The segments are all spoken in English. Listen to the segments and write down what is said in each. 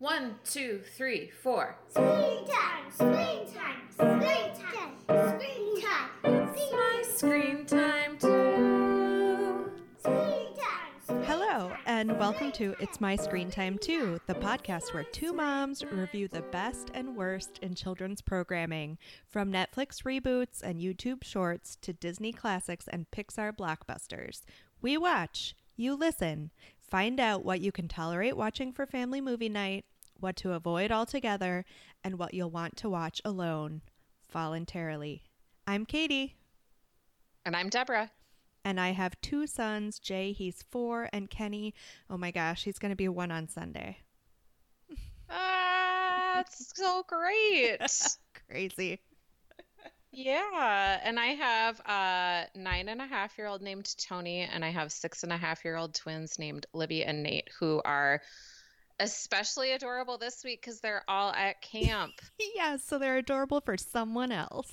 One, two, three, four. Screen time, screen time, screen time, screen time, It's my screen time too. screen time. Hello, and welcome to It's My Screen Time Too, the podcast where two moms review the best and worst in children's programming, from Netflix reboots and YouTube shorts to Disney classics and Pixar blockbusters. We watch, you listen, find out what you can tolerate watching for family movie night, what to avoid altogether, and what you'll want to watch alone, voluntarily. I'm Katie. And I'm Deborah. And I have two sons, Jay, he's four, and Kenny, oh my gosh, he's going to be one on Sunday. Ah, that's so great. Crazy. Yeah. And I have a nine and a half year old named Tony, and I have six and a half year old twins named Libby and Nate, who are especially adorable this week because they're all at camp. yeah, so they're adorable for someone else.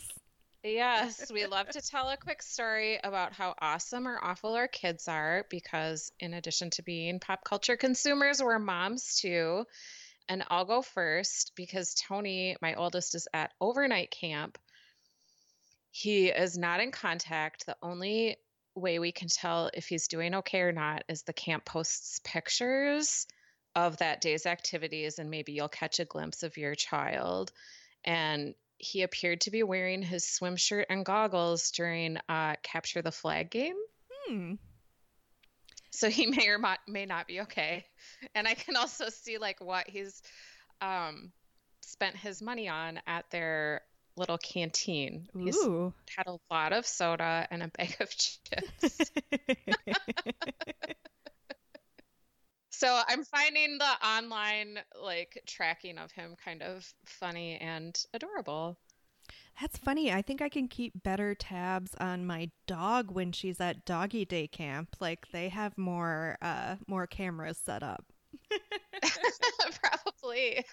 Yes, we love to tell a quick story about how awesome or awful our kids are because, in addition to being pop culture consumers, we're moms too. And I'll go first because Tony, my oldest, is at overnight camp. He is not in contact. The only way we can tell if he's doing okay or not is the camp posts pictures of that day's activities, and maybe you'll catch a glimpse of your child. And he appeared to be wearing his swim shirt and goggles during uh, capture the flag game. Hmm. So he may or may not be okay. And I can also see like what he's um, spent his money on at their little canteen. He's Ooh. had a lot of soda and a bag of chips. so I'm finding the online like tracking of him kind of funny and adorable. That's funny. I think I can keep better tabs on my dog when she's at doggy day camp. Like they have more uh more cameras set up. Probably.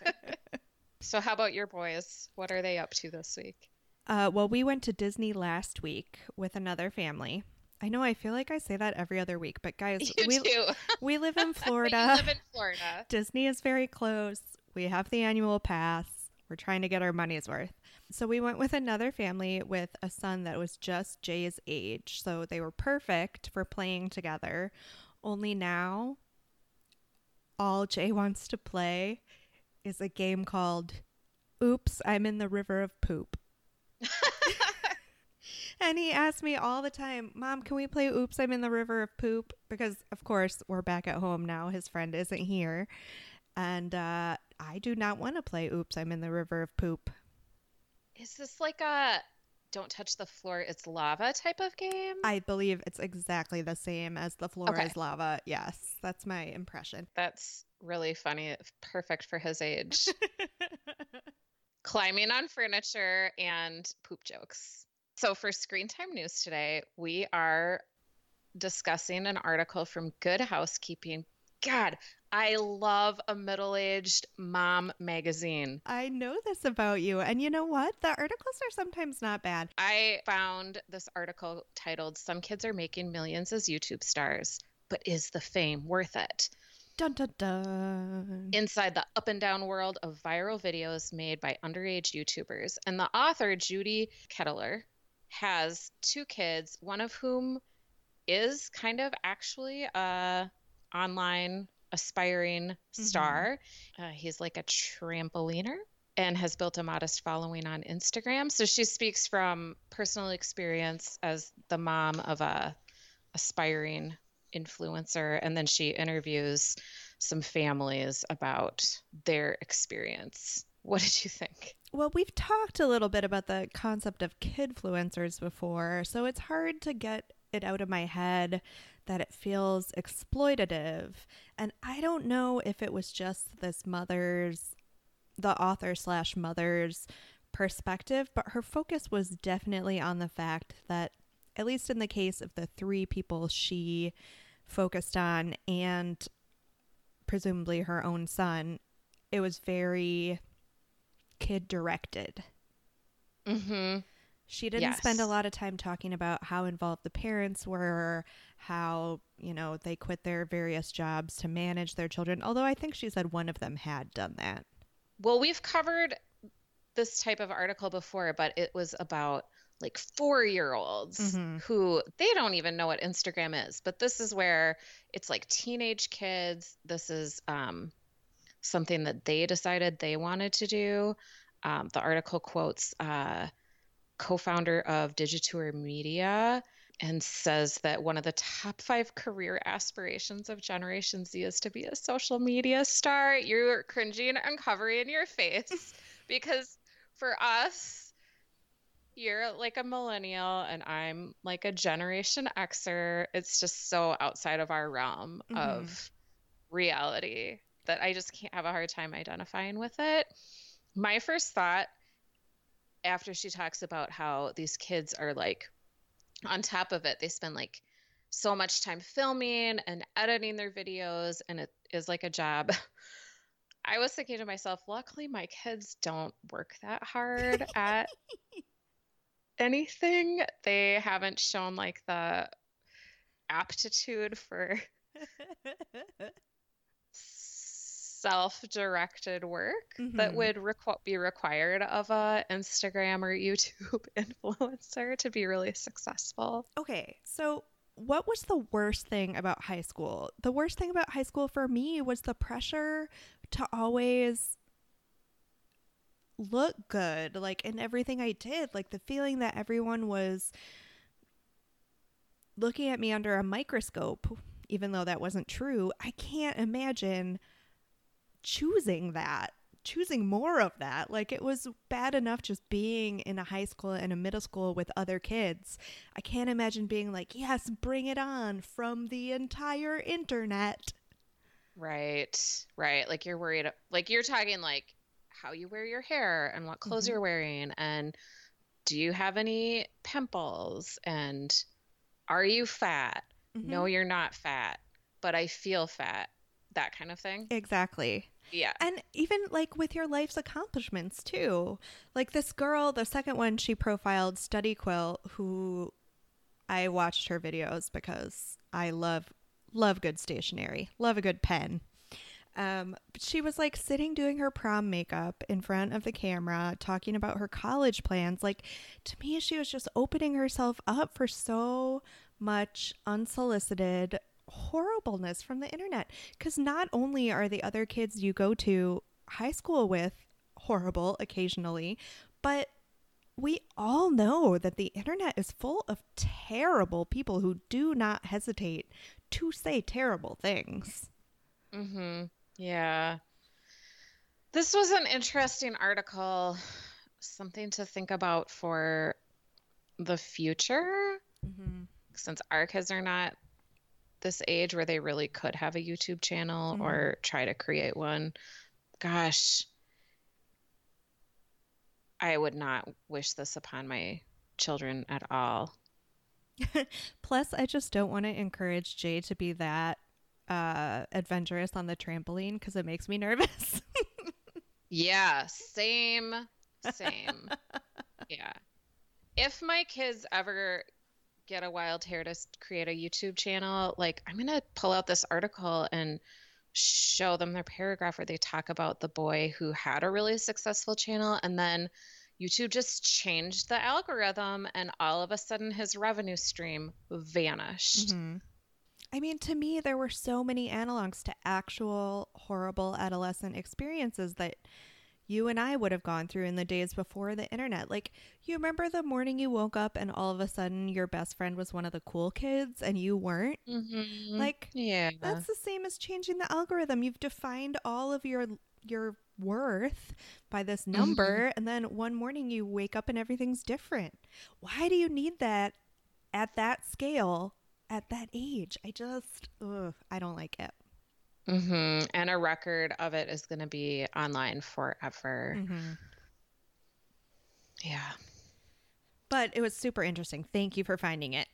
So how about your boys? What are they up to this week? Uh well, we went to Disney last week with another family. I know I feel like I say that every other week, but guys, You we we live in Florida. live in Florida. Disney is very close. We have the annual pass. We're trying to get our money's worth. So we went with another family with a son that was just Jay's age. So they were perfect for playing together. Only now, all Jay wants to play is a game called Oops, I'm in the River of Poop. and he asked me all the time, Mom, can we play Oops, I'm in the River of Poop? Because, of course, we're back at home now. His friend isn't here. And uh, I do not want to play Oops, I'm in the River of Poop. Is this like a don't touch the floor, it's lava type of game? I believe it's exactly the same as the floor Okay. is lava. Yes, that's my impression. That's really funny. Perfect for his age. Climbing on furniture and poop jokes. So for screen time news today, we are discussing an article from Good Housekeeping. God, I love a middle-aged mom magazine. I know this about you. And you know what? The articles are sometimes not bad. I found this article titled Some Kids Are Making Millions as YouTube Stars, but is the fame worth it? Dun dun dun. Inside the up and down world of viral videos made by underage YouTubers. And the author, Judy Kettler, has two kids, one of whom is kind of actually a online aspiring star. Uh, he's like a trampoliner and has built a modest following on Instagram. So she speaks from personal experience as the mom of a aspiring influencer and then she interviews some families about their experience. What did you think? Well, we've talked a little bit about the concept of kidfluencers before, so it's hard to get it out of my head that it feels exploitative. And I don't know if it was just this mother's, the author slash mother's perspective, but her focus was definitely on the fact that, at least in the case of the three people she focused on and presumably her own son, it was very kid directed. Mm-hmm. She didn't spend a lot of time talking about how involved the parents were, how, you know, they quit their various jobs to manage their children. Although I think she said one of them had done that. Well, we've covered this type of article before, but it was about like four year olds Mhm. who they don't even know what Instagram is. But this is where it's like teenage kids. This is um, something that they decided they wanted to do. Um, the article quotes uh, co founder of Digitour Media and says that one of the top five career aspirations of Generation Z is to be a social media star. You're cringing and covering your face because for us, you're like a millennial and I'm like a Generation Xer. It's just so outside of our realm Mhm. of reality that I just can't have a hard time identifying with it. My first thought after she talks about how these kids are like on top of it, they spend like so much time filming and editing their videos, and it is like a job. I was thinking to myself, luckily, my kids don't work that hard at anything. They haven't shown like the aptitude for self-directed work that Mhm. would requ- be required of a Instagram or YouTube influencer to be really successful. Okay, so what was the worst thing about high school? The worst thing about high school for me was the pressure to always look good, like in everything I did, like the feeling that everyone was looking at me under a microscope, even though that wasn't true. I can't imagine choosing that choosing more of that like it was bad enough just being in a high school and a middle school with other kids i can't imagine being like yes bring it on from the entire internet Right, right. Like you're worried, like you're talking like how you wear your hair and what clothes Mhm. you're wearing, and do you have any pimples, and are you fat? No, you're not fat, but I feel fat. That kind of thing. exactly Yeah. and even like with your life's accomplishments too like this girl the second one she profiled study quill who i watched her videos because i love love good stationery love a good pen um, but she was like sitting doing her prom makeup in front of the camera talking about her college plans like to me she was just opening herself up for so much unsolicited horribleness from the internet because not only are the other kids you go to high school with horrible occasionally, but we all know that the internet is full of terrible people who do not hesitate to say terrible things. Mm-hmm. Yeah. This was an interesting article, something to think about for the future, Mm-hmm. since our kids are not this age where they really could have a YouTube channel Mhm. or try to create one. Gosh, I would not wish this upon my children at all. Plus, I just don't want to encourage Jay to be that uh, adventurous on the trampoline because it makes me nervous. Yeah, same, same. yeah. If my kids ever get a wild hair to create a YouTube channel, like I'm gonna pull out this article and show them their paragraph where they talk about the boy who had a really successful channel and then YouTube just changed the algorithm and all of a sudden his revenue stream vanished. Mhm. I mean, to me, there were so many analogs to actual horrible adolescent experiences that you and I would have gone through in the days before the internet. Like, you remember the morning you woke up and all of a sudden your best friend was one of the cool kids and you weren't? Mhm. Like, yeah. that's the same as changing the algorithm. You've defined all of your your worth by this number and then one morning you wake up and everything's different. Why do you need that at that scale at that age? I just ugh, I don't like it. hmm And a record of it is going to be online forever. Mm-hmm. Yeah, But it was super interesting. Thank you for finding it.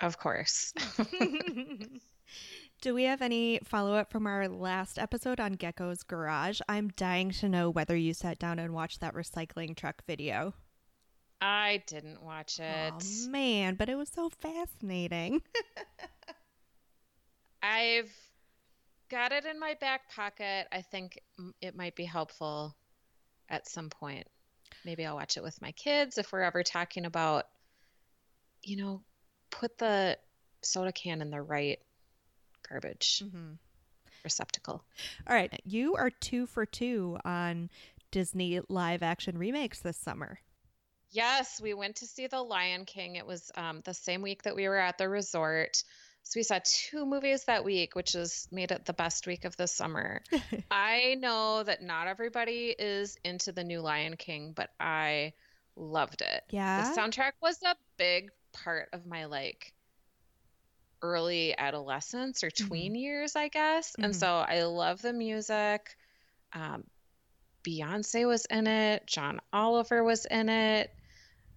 of course. Do we have any follow up from our last episode on Gecko's Garage? I'm dying to know whether you sat down and watched that recycling truck video. I didn't watch it. Oh man, but it was so fascinating. I've got it in my back pocket. I think it might be helpful at some point. Maybe I'll watch it with my kids if we're ever talking about, you know, put the soda can in the right garbage Mhm. receptacle. All right, you are two for two on Disney live action remakes this summer. Yes, we went to see The Lion King. It was um, the same week that we were at the resort. So we saw two movies that week, which has made it the best week of the summer. I know that not everybody is into the new Lion King, but I loved it. Yeah. The soundtrack was a big part of my like early adolescence or tween years, I guess. And Mhm. so I love the music. Um, Beyonce was in it. John Oliver was in it.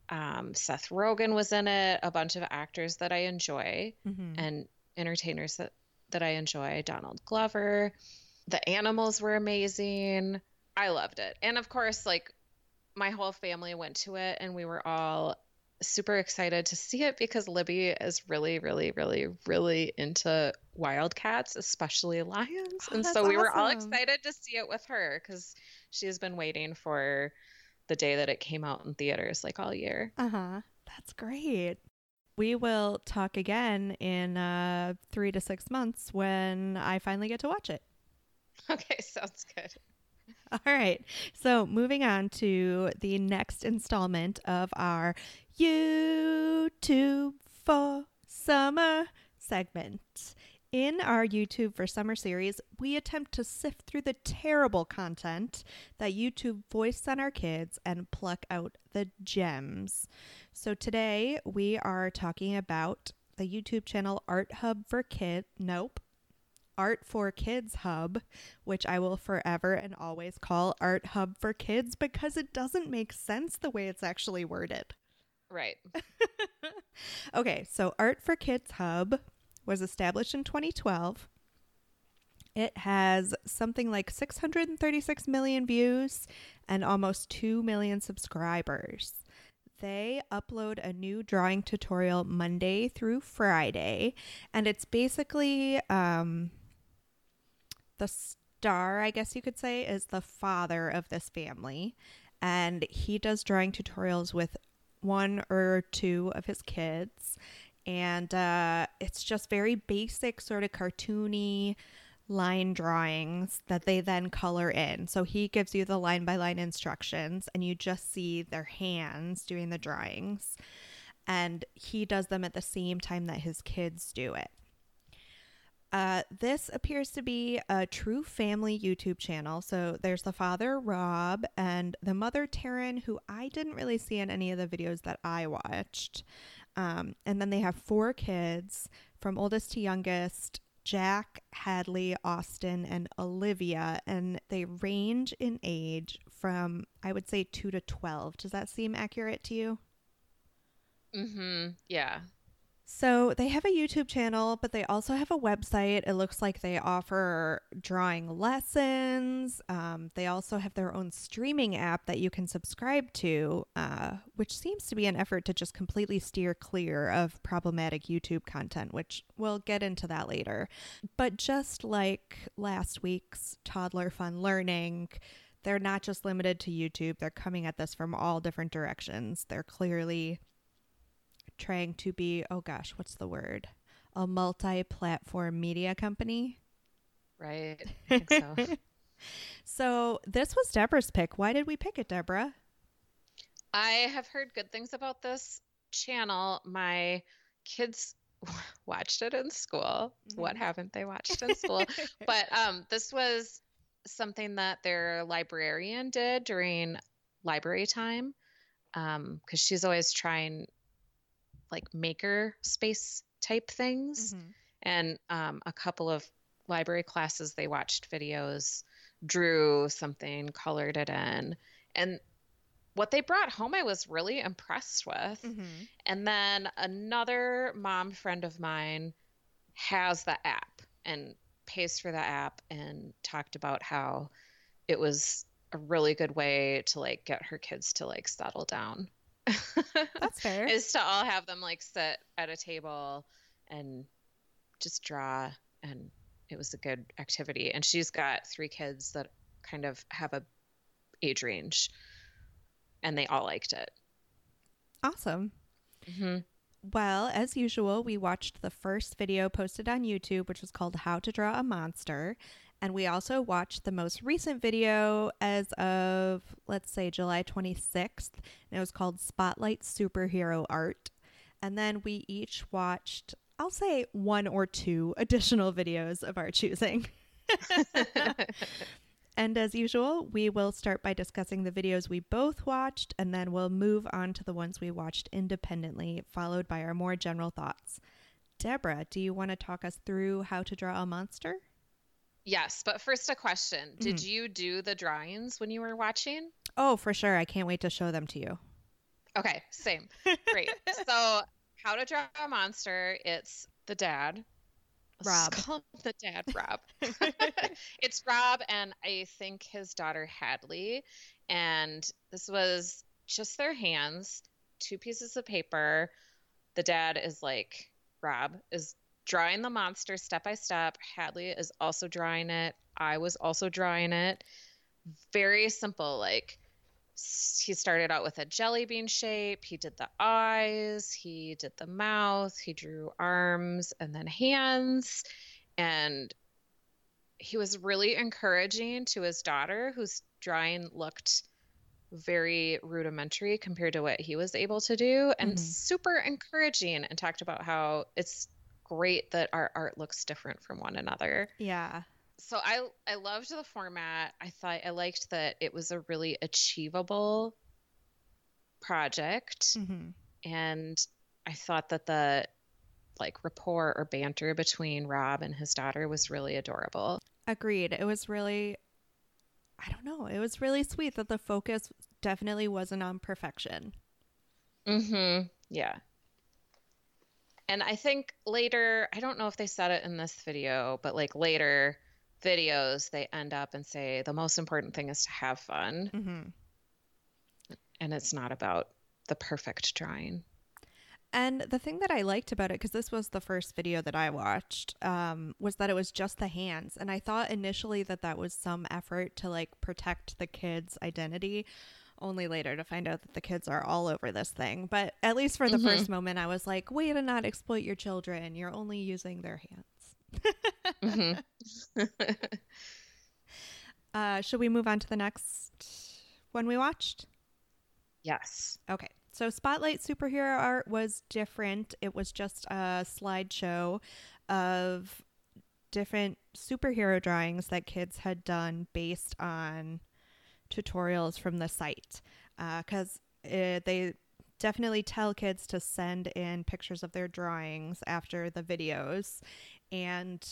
Um, Seth Rogen was in it. A bunch of actors that I enjoy Mhm. and entertainers that that I enjoy. Donald Glover. The animals were amazing. I loved it. And of course, like my whole family went to it and we were all super excited to see it because Libby is really, really, really, really into wildcats, especially lions. Oh, and so we were all excited to see it with her because she has been waiting for the day that it came out in theaters like all year. Uh huh. That's great. We will talk again in uh, three to six months when I finally get to watch it. Okay, sounds good. All right. So moving on to the next installment of our YouTube for Summer segment. In our YouTube for Summer series, we attempt to sift through the terrible content that YouTube voiced on our kids and pluck out the gems. So today we are talking about the YouTube channel Art Hub for Kid. Nope. Art for Kids Hub, which I will forever and always call Art Hub for Kids because it doesn't make sense the way it's actually worded. Right. Okay, so Art for Kids Hub was established in 2012. It has something like 636 million views and almost 2 million subscribers. They upload a new drawing tutorial Monday through Friday, and it's basically um, the star, I guess you could say, is the father of this family, and he does drawing tutorials with one or two of his kids and uh, it's just very basic sort of cartoony line drawings that they then color in so he gives you the line by line instructions and you just see their hands doing the drawings and he does them at the same time that his kids do it uh, this appears to be a true family YouTube channel. So there's the father, Rob, and the mother, Taryn, who I didn't really see in any of the videos that I watched. Um, and then they have four kids from oldest to youngest Jack, Hadley, Austin, and Olivia. And they range in age from, I would say, 2 to 12. Does that seem accurate to you? Mm-hmm. Yeah. So they have a YouTube channel, but they also have a website. It looks like they offer drawing lessons. Um, they also have their own streaming app that you can subscribe to, uh, which seems to be an effort to just completely steer clear of problematic YouTube content, which we'll get into that later. But just like last week's Toddler Fun Learning, they're not just limited to YouTube, they're coming at this from all different directions. They're clearly trying to be oh gosh what's the word a multi-platform media company Right. I think so. so this was deborah's pick why did we pick it deborah I have heard good things about this channel. My kids watched it in school. What Mhm. haven't they watched in school? but um, this was something that their librarian did during library time because she's always trying like maker space type things. Mhm. And um, a couple of library classes, they watched videos, drew something, colored it in. And what they brought home, I was really impressed with. Mhm. And then another mom friend of mine has the app and pays for the app and talked about how it was a really good way to like get her kids to like settle down That's fair. is to all have them like sit at a table and just draw and it was a good activity and she's got three kids that kind of have a age range and they all liked it Awesome. hmm Well, as usual, we watched the first video posted on YouTube, which was called How to Draw a Monster. And we also watched the most recent video as of, let's say, July 26th. And it was called Spotlight Superhero Art. And then we each watched, I'll say, one or two additional videos of our choosing. And as usual, we will start by discussing the videos we both watched, and then we'll move on to the ones we watched independently, followed by our more general thoughts. Deborah, do you want to talk us through how to draw a monster? Yes but first a question. Did mm. you do the drawings when you were watching? Oh, for sure. I can't wait to show them to you. okay same. Great. So how to draw a monster it's the dad. Rob. call him the dad rob. It's rob and i think his daughter hadley. And this was just their hands two pieces of paper. The dad is like rob is drawing the monster step by step. Hadley is also drawing it. I was also drawing it. Very simple like he started out with a jelly bean shape. He did the eyes. He did the mouth. He drew arms and then hands. And he was really encouraging to his daughter whose drawing looked very rudimentary compared to what he was able to do and Mhm. super encouraging and talked about how it's great that our art looks different from one another Yeah. so I I loved the format. I thought I liked that it was a really achievable project hmm and I thought that the like rapport or banter between Rob and his daughter was really adorable. Agreed. It was really, I don't know, it was really sweet that the focus definitely wasn't on perfection. Mhm. Yeah. And I think later, I don't know if they said it in this video, but like later videos they end up and say the most important thing is to have fun hmm and it's not about the perfect drawing. And the thing that I liked about it, because this was the first video that I watched, um, was that it was just the hands. And I thought initially that that was some effort to like protect the kids' identity, only later to find out that the kids are all over this thing. But at least for the Mhm. first moment, I was like, way to not exploit your children. You're only using their hands. Mhm. Uh, should we move on to the next one we watched? yes. Okay. So Spotlight superhero art was different. It was just a slideshow of different superhero drawings that kids had done based on tutorials from the site. Because they definitely tell kids to send in pictures of their drawings after the videos. And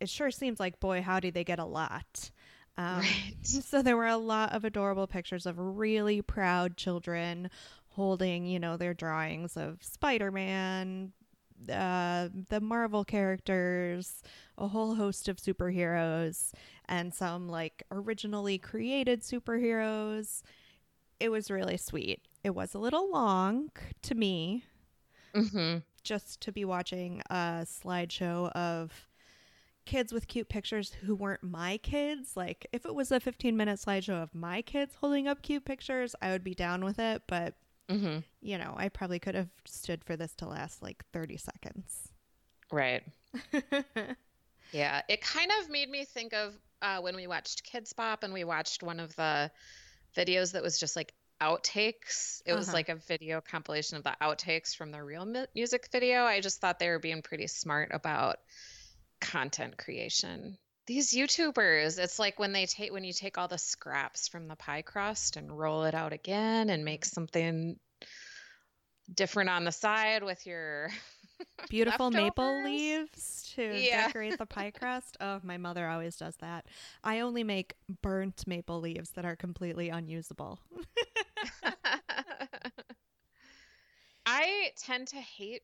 it sure seems like, boy, how do they get a lot. Um, right. so there were a lot of adorable pictures of really proud children holding, you know, their drawings of Spider-Man, uh, the Marvel characters, a whole host of superheroes, and some like originally created superheroes. It was really sweet. It was a little long to me, hmm just to be watching a slideshow of kids with cute pictures who weren't my kids. Like, if it was a 15 minute slideshow of my kids holding up cute pictures, I would be down with it. But, hmm you know, I probably could have stood for this to last like 30 seconds. Right. Yeah. It kind of made me think of uh, when we watched Kidz Bop and we watched one of the videos that was just like outtakes. It was Uh-huh. like a video compilation of the outtakes from the real mu- music video. I just thought they were being pretty smart about content creation. These YouTubers, it's like when they take when you take all the scraps from the pie crust and roll it out again and make mm-hmm. something different on the side with your Beautiful maple leaves to Yeah. decorate the pie crust. Oh, my mother always does that. I only make burnt maple leaves that are completely unusable. I tend to hate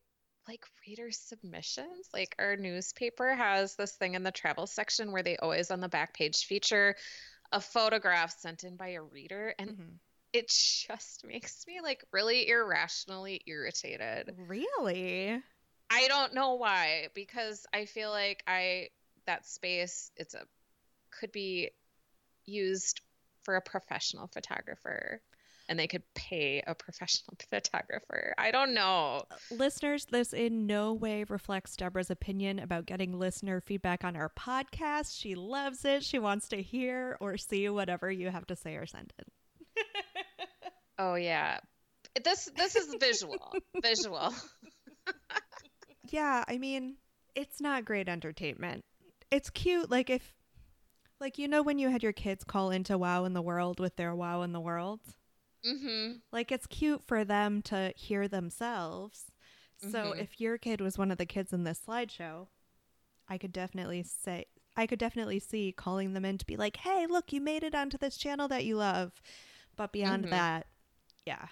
like reader submissions. Like our newspaper has this thing in the travel section where they always on the back page feature a photograph sent in by a reader and Mhm. it just makes me like really irrationally irritated. Really? I don't know why because I feel like I that space it's a could be used for a professional photographer and they could pay a professional photographer. I don't know. Listeners, this in no way reflects Deborah's opinion about getting listener feedback on our podcast. She loves it. She wants to hear or see whatever you have to say or send in. Oh yeah. This this is visual. visual. Yeah, I mean, it's not great entertainment. It's cute like if like you know when you had your kids call into Wow in the World with their Wow in the World? Mhm. Like it's cute for them to hear themselves. So Mhm. if your kid was one of the kids in this slideshow, I could definitely say I could definitely see calling them in to be like, "Hey, look, you made it onto this channel that you love." But beyond Mhm. that, yeah.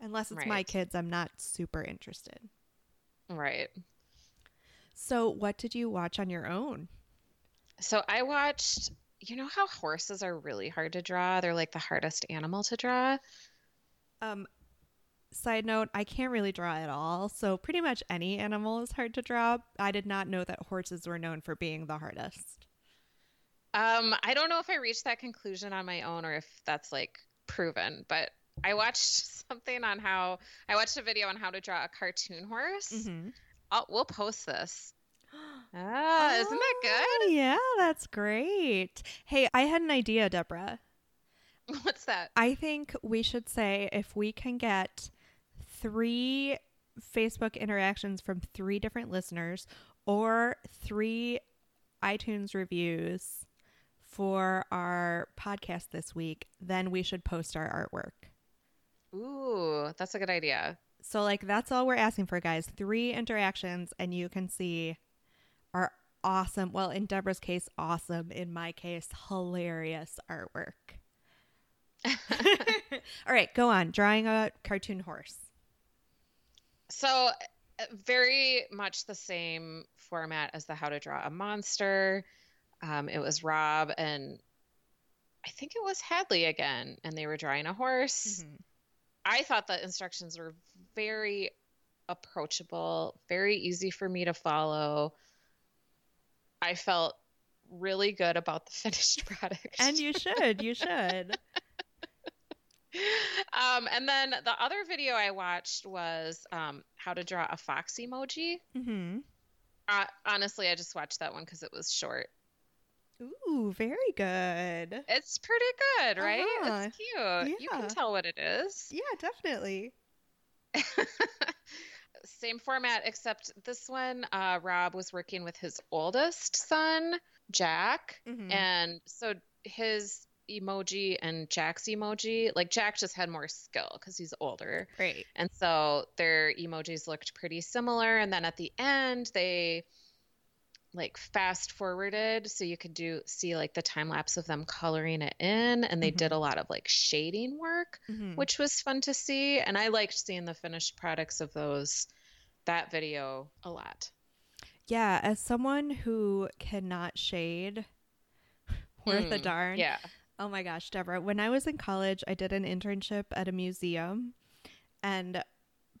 Unless it's my kids, I'm not super interested. Right. So, what did you watch on your own? So I watched you know how horses are really hard to draw? They're like the hardest animal to draw. Um side note, I can't really draw at all, so pretty much any animal is hard to draw. I did not know that horses were known for being the hardest. Um, I don't know if I reached that conclusion on my own or if that's like proven, but I watched something on how I watched a video on how to draw a cartoon horse. Mhm. I'll, we'll post this. Ah, isn't that good? Yeah, that's great. Hey, I had an idea, Deborah. What's that? I think we should say if we can get three Facebook interactions from three different listeners or three iTunes reviews for our podcast this week, then we should post our artwork. Ooh, that's a good idea. So, like, that's all we're asking for, guys. Three interactions, and you can see our awesome, well, in Deborah's case, awesome. In my case, hilarious artwork. all right, go on. Drawing a cartoon horse. So, uh, very much the same format as the How to Draw a Monster. Um, it was Rob and I think it was Hadley again, and they were drawing a horse. I thought the instructions were very approachable, very easy for me to follow. I felt really good about the finished product. And you should. You should. um, and then the other video I watched was um, how to draw a fox emoji. hmm Uh, honestly, I just watched that one because it was short. Ooh, very good. It's pretty good, right? Uh-huh. It's cute. Yeah. You can tell what it is. Yeah, definitely. Same format, except this one, uh, Rob was working with his oldest son, Jack. Mhm. And so his emoji and Jack's emoji, like Jack just had more skill because he's older. Great. And so their emojis looked pretty similar. And then at the end, they like fast forwarded so you could do see like the time lapse of them coloring it in and they did a lot of like shading work Mhm. which was fun to see and i liked seeing the finished products of those that video a lot Yeah, as someone who cannot shade worth a Mm, darn. yeah Oh my gosh, Deborah. When I was in college, I did an internship at a museum and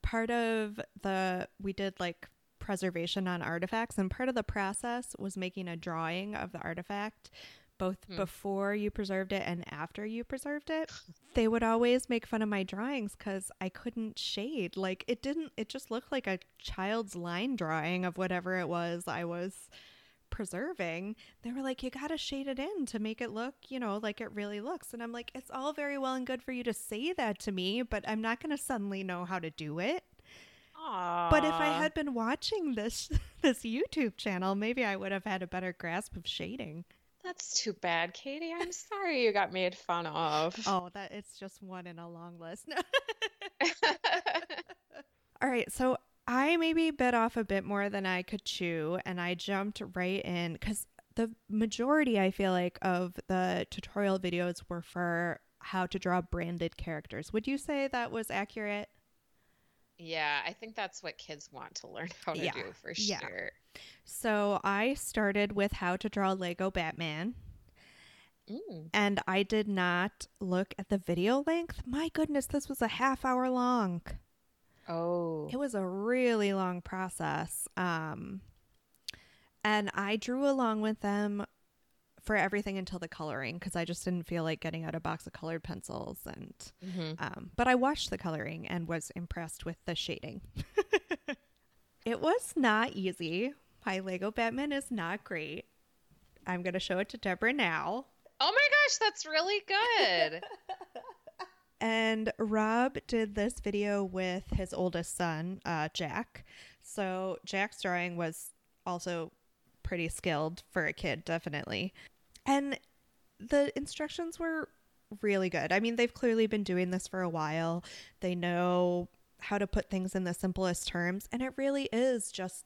part of the we did like preservation on artifacts and part of the process was making a drawing of the artifact both Hmm. before you preserved it and after you preserved it. They would always make fun of my drawings cuz I couldn't shade. Like it didn't it just looked like a child's line drawing of whatever it was I was preserving, they were like, you got to shade it in to make it look, you know, like it really looks. And I'm like, it's all very well and good for you to say that to me, but I'm not going to suddenly know how to do it. But if I had been watching this this YouTube channel, maybe I would have had a better grasp of shading. that's too bad katie i'm sorry you got made fun of Oh, that it's just one in a long list. All right, so I maybe bit off a bit more than I could chew, and I jumped right in because the majority, I feel like, of the tutorial videos were for how to draw branded characters. Would you say that was accurate? Yeah i think that's what kids want to learn how to Yeah, do for yeah. sure So I started with how to draw Lego Batman. Mm. and I did not look at the video length. My goodness, this was a half hour long. Oh. It was a really long process. Um, and I drew along with them for everything until the coloring because I just didn't feel like getting out a box of colored pencils. And hmm um, but I watched the coloring and was impressed with the shading. it was not easy. My Lego Batman is not great. I'm gonna show it to Deborah now. Oh my gosh, that's really good. And Rob did this video with his oldest son, uh, Jack. So Jack's drawing was also pretty skilled for a kid, definitely. And the instructions were really good. I mean, they've clearly been doing this for a while. They know how to put things in the simplest terms, and it really is just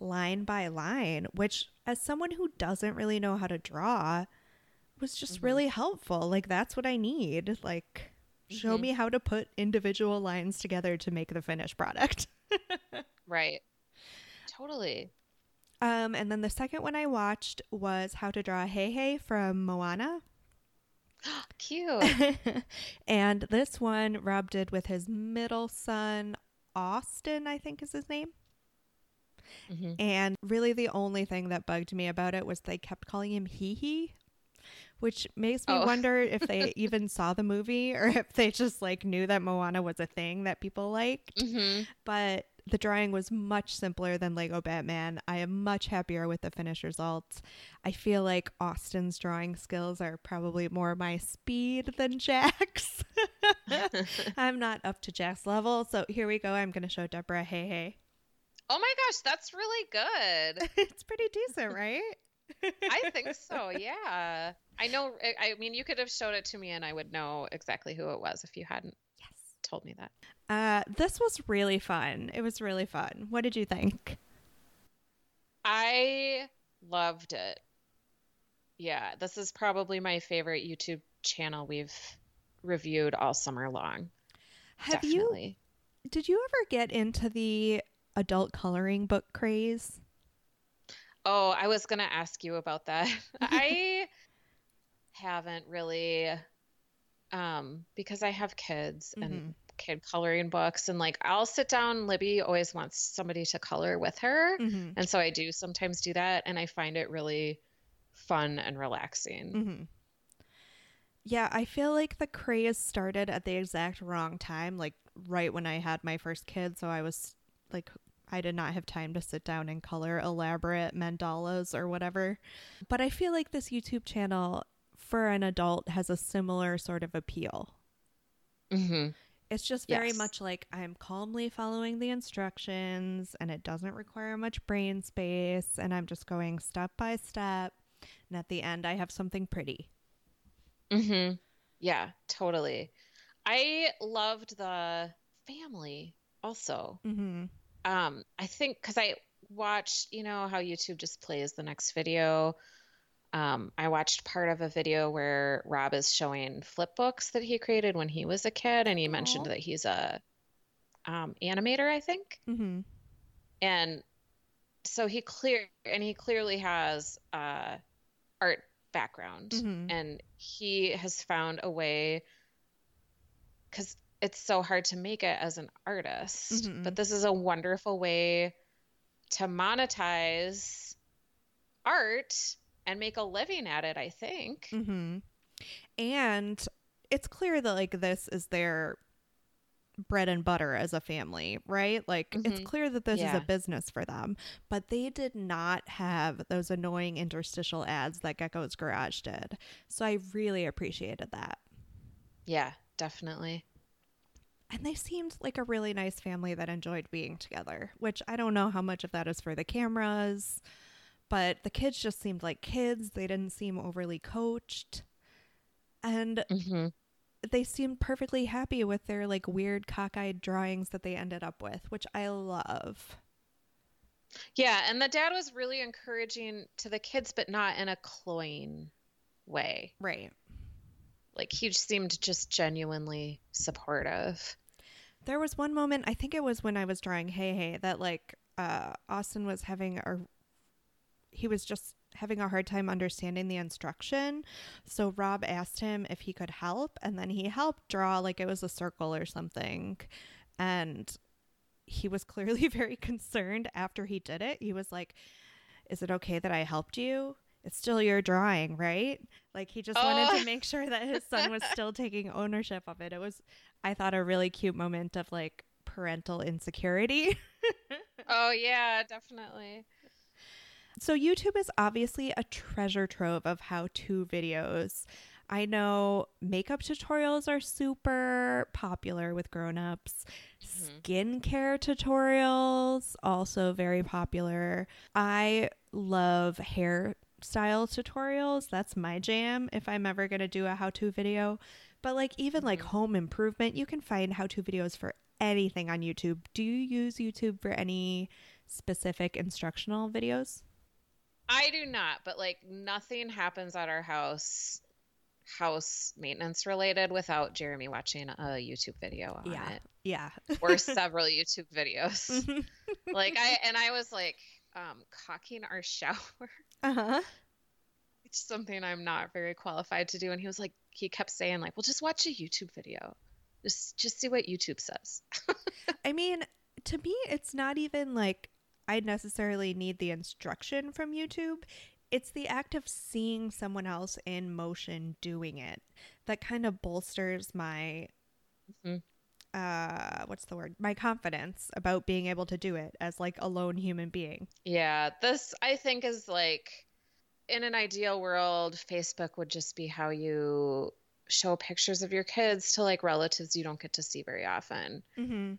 line by line, which, as someone who doesn't really know how to draw, was just Mhm. really helpful. Like, that's what I need. Like, show Mhm. me how to put individual lines together to make the finished product. right. Totally. Um, and then the second one I watched was How to Draw Heihei from Moana. Cute. and this one Rob did with his middle son, Austin, I think is his name. hmm And really, the only thing that bugged me about it was they kept calling him Hee Hee, which makes me Oh. wonder if they even saw the movie or if they just like knew that Moana was a thing that people liked. hmm But the drawing was much simpler than Lego Batman. I am much happier with the finished results. I feel like Austin's drawing skills are probably more my speed than Jack's. I'm not up to Jack's level, so here we go. I'm going to show Deborah. Hey, hey. Oh my gosh, that's really good. it's pretty decent, right? I think so. Yeah. I know. I mean, you could have showed it to me and I would know exactly who it was if you hadn't. Told me that. Uh, this was really fun. It was really fun. What did you think? I loved it. Yeah, this is probably my favorite YouTube channel we've reviewed all summer long. Have you Definitely. did you ever get into the adult coloring book craze? Oh, I was going to ask you about that. I haven't really um because I have kids Mhm. and kid coloring books and like I'll sit down Libby always wants somebody to color with her Mm-hmm. and so I do sometimes do that and I find it really fun and relaxing. Mm-hmm. Yeah, I feel like the craze started at the exact wrong time, like right when I had my first kid. So I was like, I did not have time to sit down and color elaborate mandalas or whatever. But I feel like this YouTube channel for an adult has a similar sort of appeal. hmm It's just very Yes. much like I'm calmly following the instructions and it doesn't require much brain space. And I'm just going step by step. And at the end, I have something pretty. hmm Yeah, totally. I loved the family also. Mm-hmm. Um, I think because I watched, you know, how YouTube just plays the next video. Um, I watched part of a video where Rob is showing flip books that he created when he was a kid, and he mentioned that he's a um, animator, I think. Mm-hmm. And so he clear and he clearly has uh, art background, Mhm. and he has found a way because it's so hard to make it as an artist. Mhm. But this is a wonderful way to monetize art and make a living at it. I think. Mm-hmm. And it's clear that like this is their bread and butter as a family, right? Like it's Mhm. clear that this is a business for them, but they did not have those annoying interstitial ads that Gecko's Garage did. So I really appreciated that. Yeah, definitely. And they seemed like a really nice family that enjoyed being together, which I don't know how much of that is for the cameras, but the kids just seemed like kids. They didn't seem overly coached. And hmm they seemed perfectly happy with their like weird cockeyed drawings that they ended up with, which I love. Yeah, and the dad was really encouraging to the kids, but not in a cloying way. Right. Like he seemed just genuinely supportive. There was one moment, I think it was when I was drawing Heihei, that like uh Austin was having a he was just having a hard time understanding the instruction. So Rob asked him if he could help, and then he helped draw like it was a circle or something. And he was clearly very concerned after he did it. He was like, Is it okay that I helped you? It's still your drawing, right? Like he just wanted Oh. to make sure that his son was still taking ownership of it. It was, I thought, a really cute moment of like parental insecurity. Oh yeah, definitely. So, YouTube is obviously a treasure trove of how to videos. I know makeup tutorials are super popular with grown-ups. Mm-hmm. Skincare tutorials also very popular. I love hairstyle tutorials. That's my jam if I'm ever going to do a how-to video. But like even like mm-hmm. home improvement, you can find how-to videos for anything on YouTube. Do you use YouTube for any specific instructional videos? I do not, but like nothing happens at our house house maintenance related without Jeremy watching a YouTube video on Yeah. it Yeah. or several YouTube videos. like I and I was like um caulking our shower, uh-huh. which is something I'm not very qualified to do and he was like he kept saying like, "Well, just watch a YouTube video. Just just see what YouTube says." I mean, to me, it's not even like I necessarily need the instruction from YouTube. It's the act of seeing someone else in motion doing it that kind of bolsters my, Mhm. uh, what's the word? My confidence about being able to do it as like a lone human being. Yeah, this I think is like in an ideal world, Facebook would just be how you show pictures of your kids to like relatives you don't get to see very often. Mm-hmm.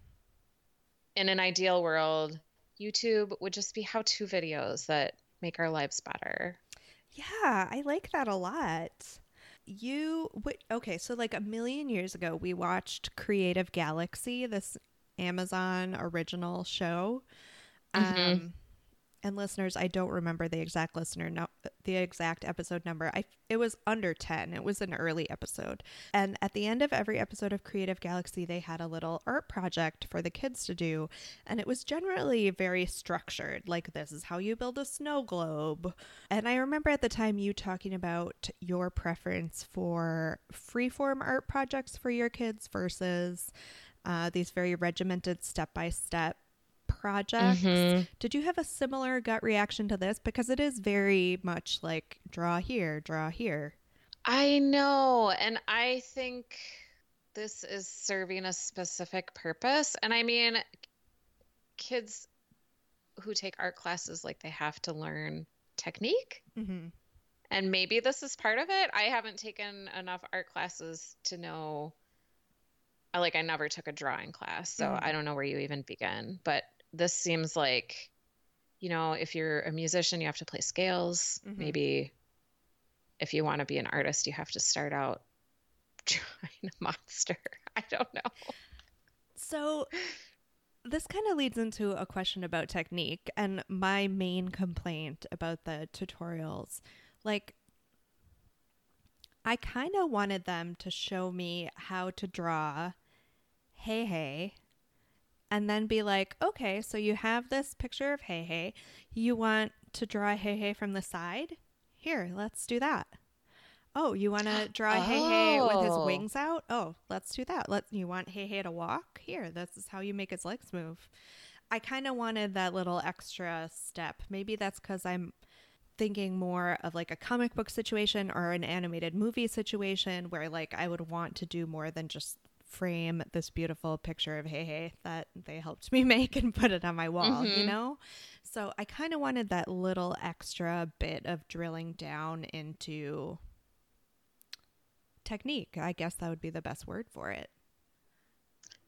In an ideal world, YouTube would just be how to videos that make our lives better. Yeah, I like that a lot. You wait, okay, so like a million years ago, we watched Creative Galaxy, this Amazon original show. Mhm. Um, and listeners, I don't remember the exact listener no, the exact episode number. I it was under 10. It was an early episode. And at the end of every episode of Creative Galaxy, they had a little art project for the kids to do, and it was generally very structured. Like this is how you build a snow globe. And I remember at the time you talking about your preference for freeform art projects for your kids versus uh, these very regimented step by step projects. Mhm. Did you have a similar gut reaction to this? Because it is very much like draw here, draw here. I know, and I think this is serving a specific purpose. And I mean, kids who take art classes like they have to learn technique. Mm-hmm. And maybe this is part of it. I haven't taken enough art classes to know. Like, I never took a drawing class, so Mhm. I don't know where you even begin. But this seems like, you know, if you're a musician, you have to play scales. Mhm. Maybe if you want to be an artist, you have to start out drawing a monster. I don't know. So this kind of leads into a question about technique and my main complaint about the tutorials. Like I kind of wanted them to show me how to draw Heihei and then be like, "Okay, so you have this picture of Heihei. You want to draw Heihei from the side? Here, let's do that." Oh, you want to draw Heihei with his Oh. wings out? Oh, let's do that. Let you want Heihei to walk? Here, this is how you make his legs move. I kind of wanted that little extra step. Maybe that's cuz I'm thinking more of like a comic book situation or an animated movie situation where like I would want to do more than just frame this beautiful picture of Heihei that they helped me make and put it on my wall, you Mhm. know? So I kind of wanted that little extra bit of drilling down into technique. I guess that would be the best word for it.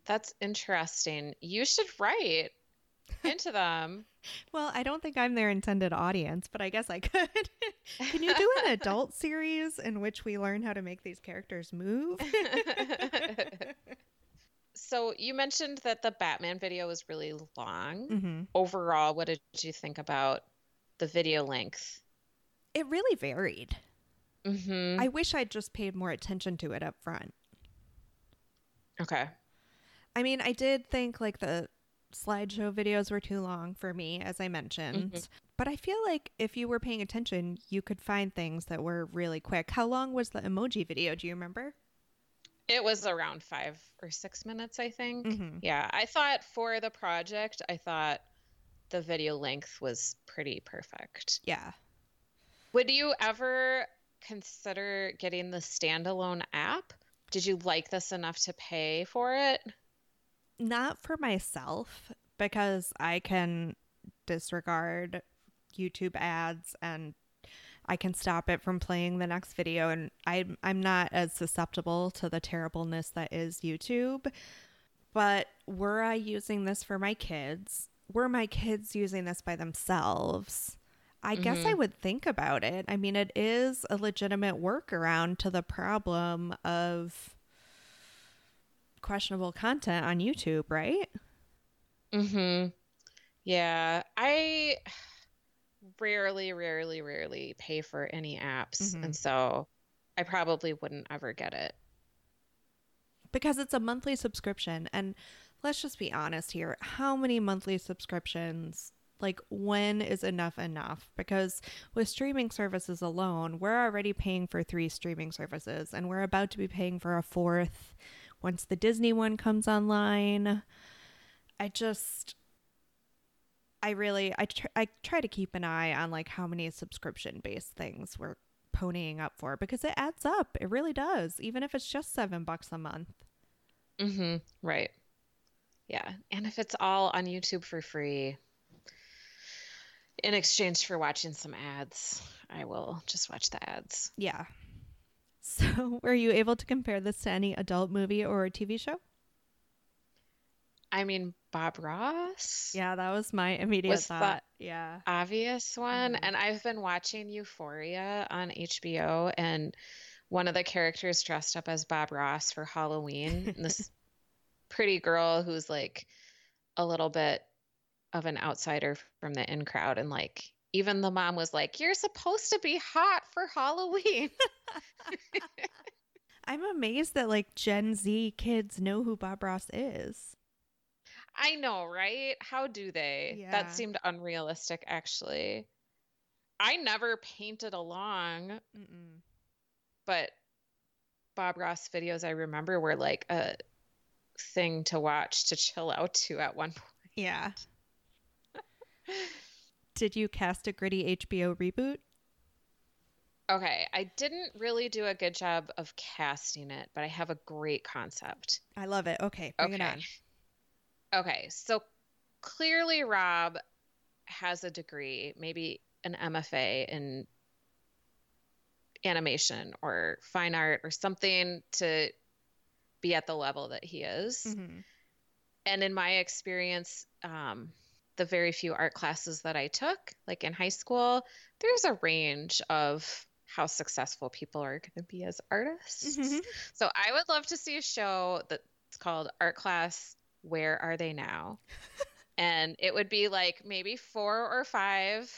That's interesting. You should write into them. Well, I don't think I'm their intended audience, but I guess I could. Can you do an adult series in which we learn how to make these characters move? So you mentioned that the Batman video was really long. hmm Overall, what did you think about the video length? It really varied. Mm-hmm. I wish I'd just paid more attention to it up front. Okay. I mean, I did think like the slideshow videos were too long for me, as I mentioned. But I feel like if you were paying attention, you could find things that were really quick. How long was the emoji video? Do you remember? It was around five or six minutes, I think. Mhm. Yeah, I thought for the project, I thought the video length was pretty perfect. Yeah. Would you ever consider getting the standalone app? Did you like this enough to pay for it? Not for myself because I can disregard YouTube ads and I can stop it from playing the next video and I'm I'm not as susceptible to the terribleness that is YouTube. But were I using this for my kids? Were my kids using this by themselves? I guess I mm-hmm. would think about it. I mean, it is a legitimate workaround to the problem of questionable content on YouTube, right? Mm-hmm. Yeah, I rarely, rarely, rarely pay for any apps, Mhm. and so I probably wouldn't ever get it. Because it's a monthly subscription. And let's just be honest here. How many monthly subscriptions? Like, when is enough enough? Because with streaming services alone, we're already paying for three streaming services, and we're about to be paying for a fourth once the Disney one comes online. I just. I really I tr- I try to keep an eye on like how many subscription based things we're ponying up for because it adds up. It really does, even if it's just seven bucks a month. Mm-hmm. Right. Yeah, and if it's all on YouTube for free, in exchange for watching some ads, I will just watch the ads. Yeah. So, were you able to compare this to any adult movie or TV show? I mean, Bob Ross. Yeah, that was my immediate Was thought. yeah. obvious one. Mhm. And I've been watching Euphoria on HBO, and one of the characters dressed up as Bob Ross for Halloween. this pretty girl who's like a little bit of an outsider from the in crowd. And like, even the mom was like, You're supposed to be hot for Halloween. I'm amazed that like Gen Z kids know who Bob Ross is. I know, right? How do they? Yeah. That seemed unrealistic, actually. I never painted along Mm-mm. but Bob Ross videos I remember were like a thing to watch to chill out to at one point. Yeah. Did you cast a gritty HBO reboot? Okay, I didn't really do a good job of casting it, but I have a great concept. I love it. Okay, bring it on. Okay, so clearly Rob has a degree, maybe an MFA in animation or fine art or something to be at the level that he is. Mhm. and in my experience um, the very few art classes that i took like in high school there's a range of how successful people are going to be as artists Mhm. so i would love to see a show that's called art class where are they now and it would be like maybe four or five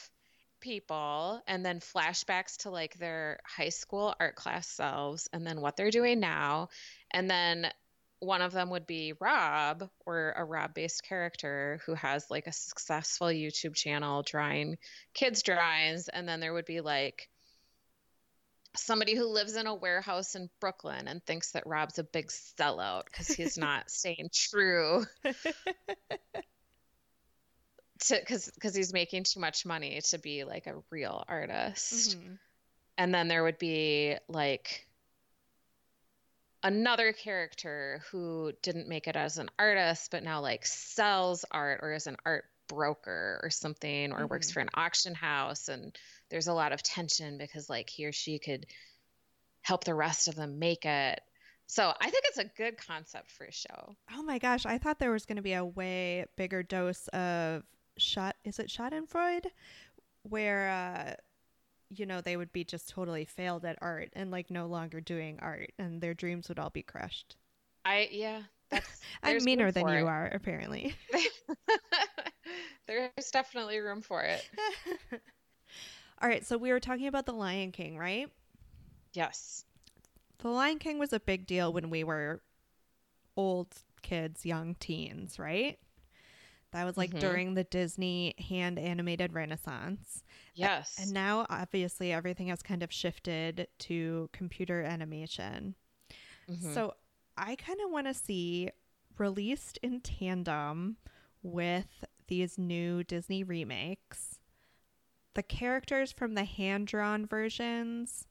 people and then flashbacks to like their high school art class selves and then what they're doing now and then one of them would be Rob or a Rob based character who has like a successful YouTube channel drawing kids drawings and then there would be like somebody who lives in a warehouse in Brooklyn and thinks that Rob's a big sellout because he's not staying true to because because he's making too much money to be like a real artist Mhm. and then there would be like another character who didn't make it as an artist but now like sells art or is an art broker or something or works Mhm. for an auction house and there's a lot of tension because like he or she could help the rest of them make it so i think it's a good concept for a show Oh my gosh, I thought there was going to be a way bigger dose of shot. Is it Schadenfreude, where uh, you know they would be just totally failed at art and like no longer doing art, and their dreams would all be crushed. i yeah that's I'm meaner than you it. are, apparently. there's definitely room for it all right, so we were talking about the Lion King, right? yes The Lion King was a big deal when we were old kids, young teens, right? That was like Mhm. during the Disney hand animated renaissance. Yes. And now, obviously, everything has kind of shifted to computer animation. Mhm. So I kind of want to see released in tandem with these new Disney remakes the characters from the hand drawn versions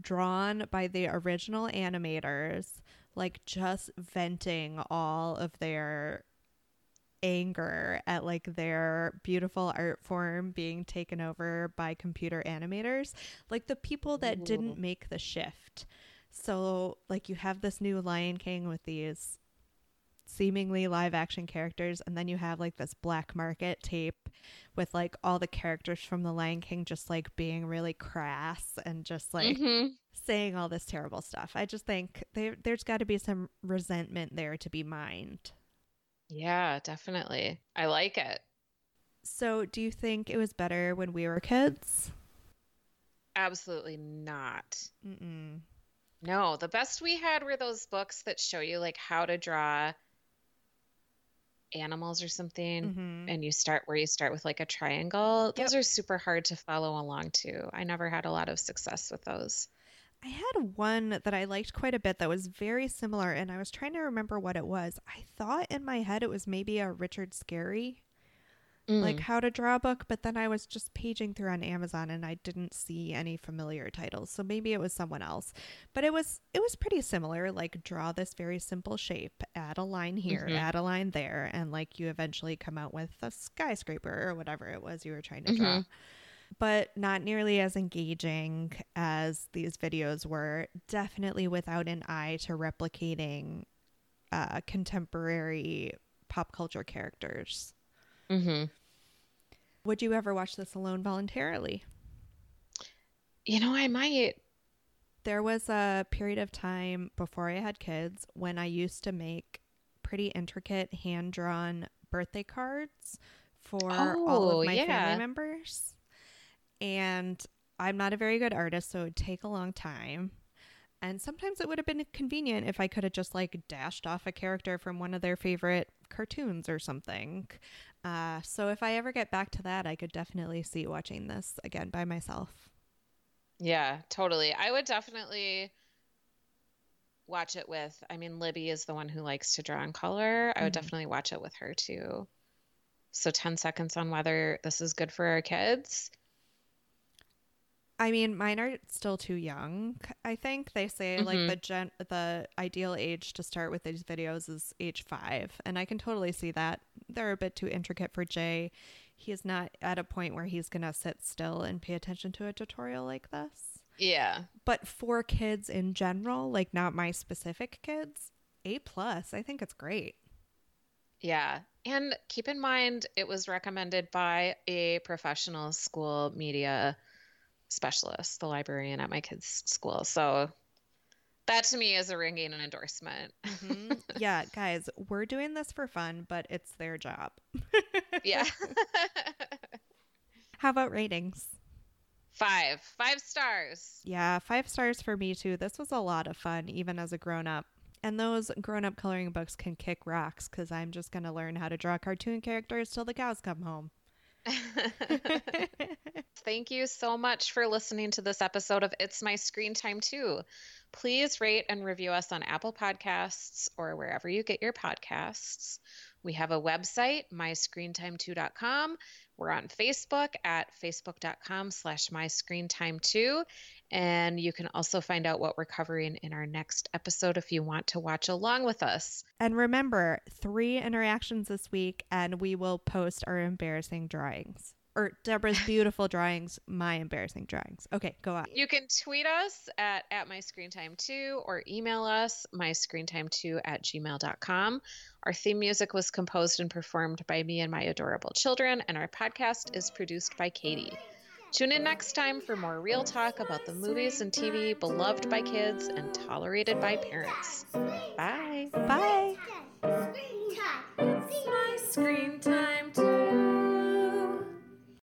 drawn by the original animators, like just venting all of their anger at like their beautiful art form being taken over by computer animators like the people that didn't make the shift. So like you have this new lion king with these seemingly live action characters and then you have like this black market tape with like all the characters from the lion king just like being really crass and just like Mhm. saying all this terrible stuff. I just think there, there's got to be some resentment there to be mined Yeah, definitely. I like it. So, do you think it was better when we were kids? Absolutely not. Mm-mm. No, the best we had were those books that show you like how to draw animals or something. Mhm. And you start where you start with like a triangle. Those are super hard to follow along to. I never had a lot of success with those. I had one that I liked quite a bit that was very similar, and I was trying to remember what it was. I thought in my head it was maybe a Richard Scarry, like Mm. how to draw a book, but then I was just paging through on Amazon and I didn't see any familiar titles. So maybe it was someone else. But it was it was pretty similar, like draw this very simple shape, add a line here, Mhm. add a line there, and like you eventually come out with a skyscraper or whatever it was you were trying to draw. But not nearly as engaging as these videos were, definitely without an eye to replicating uh, contemporary pop culture characters. hmm Would you ever watch this alone voluntarily? You know, I might. There was a period of time before I had kids when I used to make pretty intricate hand drawn birthday cards for all Oh, of my yeah. family members. And I'm not a very good artist, so it would take a long time. And sometimes it would have been convenient if I could have just like dashed off a character from one of their favorite cartoons or something. Uh, so if I ever get back to that, I could definitely see watching this again by myself. Yeah, totally. I would definitely watch it with, I mean, Libby is the one who likes to draw in color. I would Mhm. definitely watch it with her too. So 10 seconds on whether this is good for our kids. I mean, mine are still too young. I think they say like Mhm. the gen the ideal age to start with these videos is age five, and I can totally see that. They're a bit too intricate for Jay. He is not at a point where he's gonna sit still and pay attention to a tutorial like this. Yeah. But for kids in general, like not my specific kids, A plus. I think it's great. Yeah. And keep in mind, it was recommended by a professional school media specialist, the librarian at my kids' school. So that to me is a ringing endorsement. Mhm. yeah, guys, we're doing this for fun, but it's their job. yeah. How about ratings? Five. Five stars. Yeah, five stars for me too. This was a lot of fun, even as a grown up. And those grown up coloring books can kick rocks because I'm just going to learn how to draw cartoon characters till the cows come home. Thank you so much for listening to this episode of It's My Screen Time Too. Please rate and review us on Apple Podcasts or wherever you get your podcasts. We have a website, myscreentime2.com. We're on Facebook at facebook.com slash myscreentime2. And you can also find out what we're covering in our next episode if you want to watch along with us. And remember, three interactions this week, and we will post our embarrassing drawings. Or Deborah's beautiful drawings, my embarrassing drawings. Okay, go on. You can tweet us at, at myscreentime2 or email us myscreentime2 at gmail.com. Our theme music was composed and performed by me and my adorable children, and our podcast is produced by Katie. Tune in next time for more real talk about the movies and TV beloved by kids and tolerated by parents. Bye. Bye. Screen time. Screen time.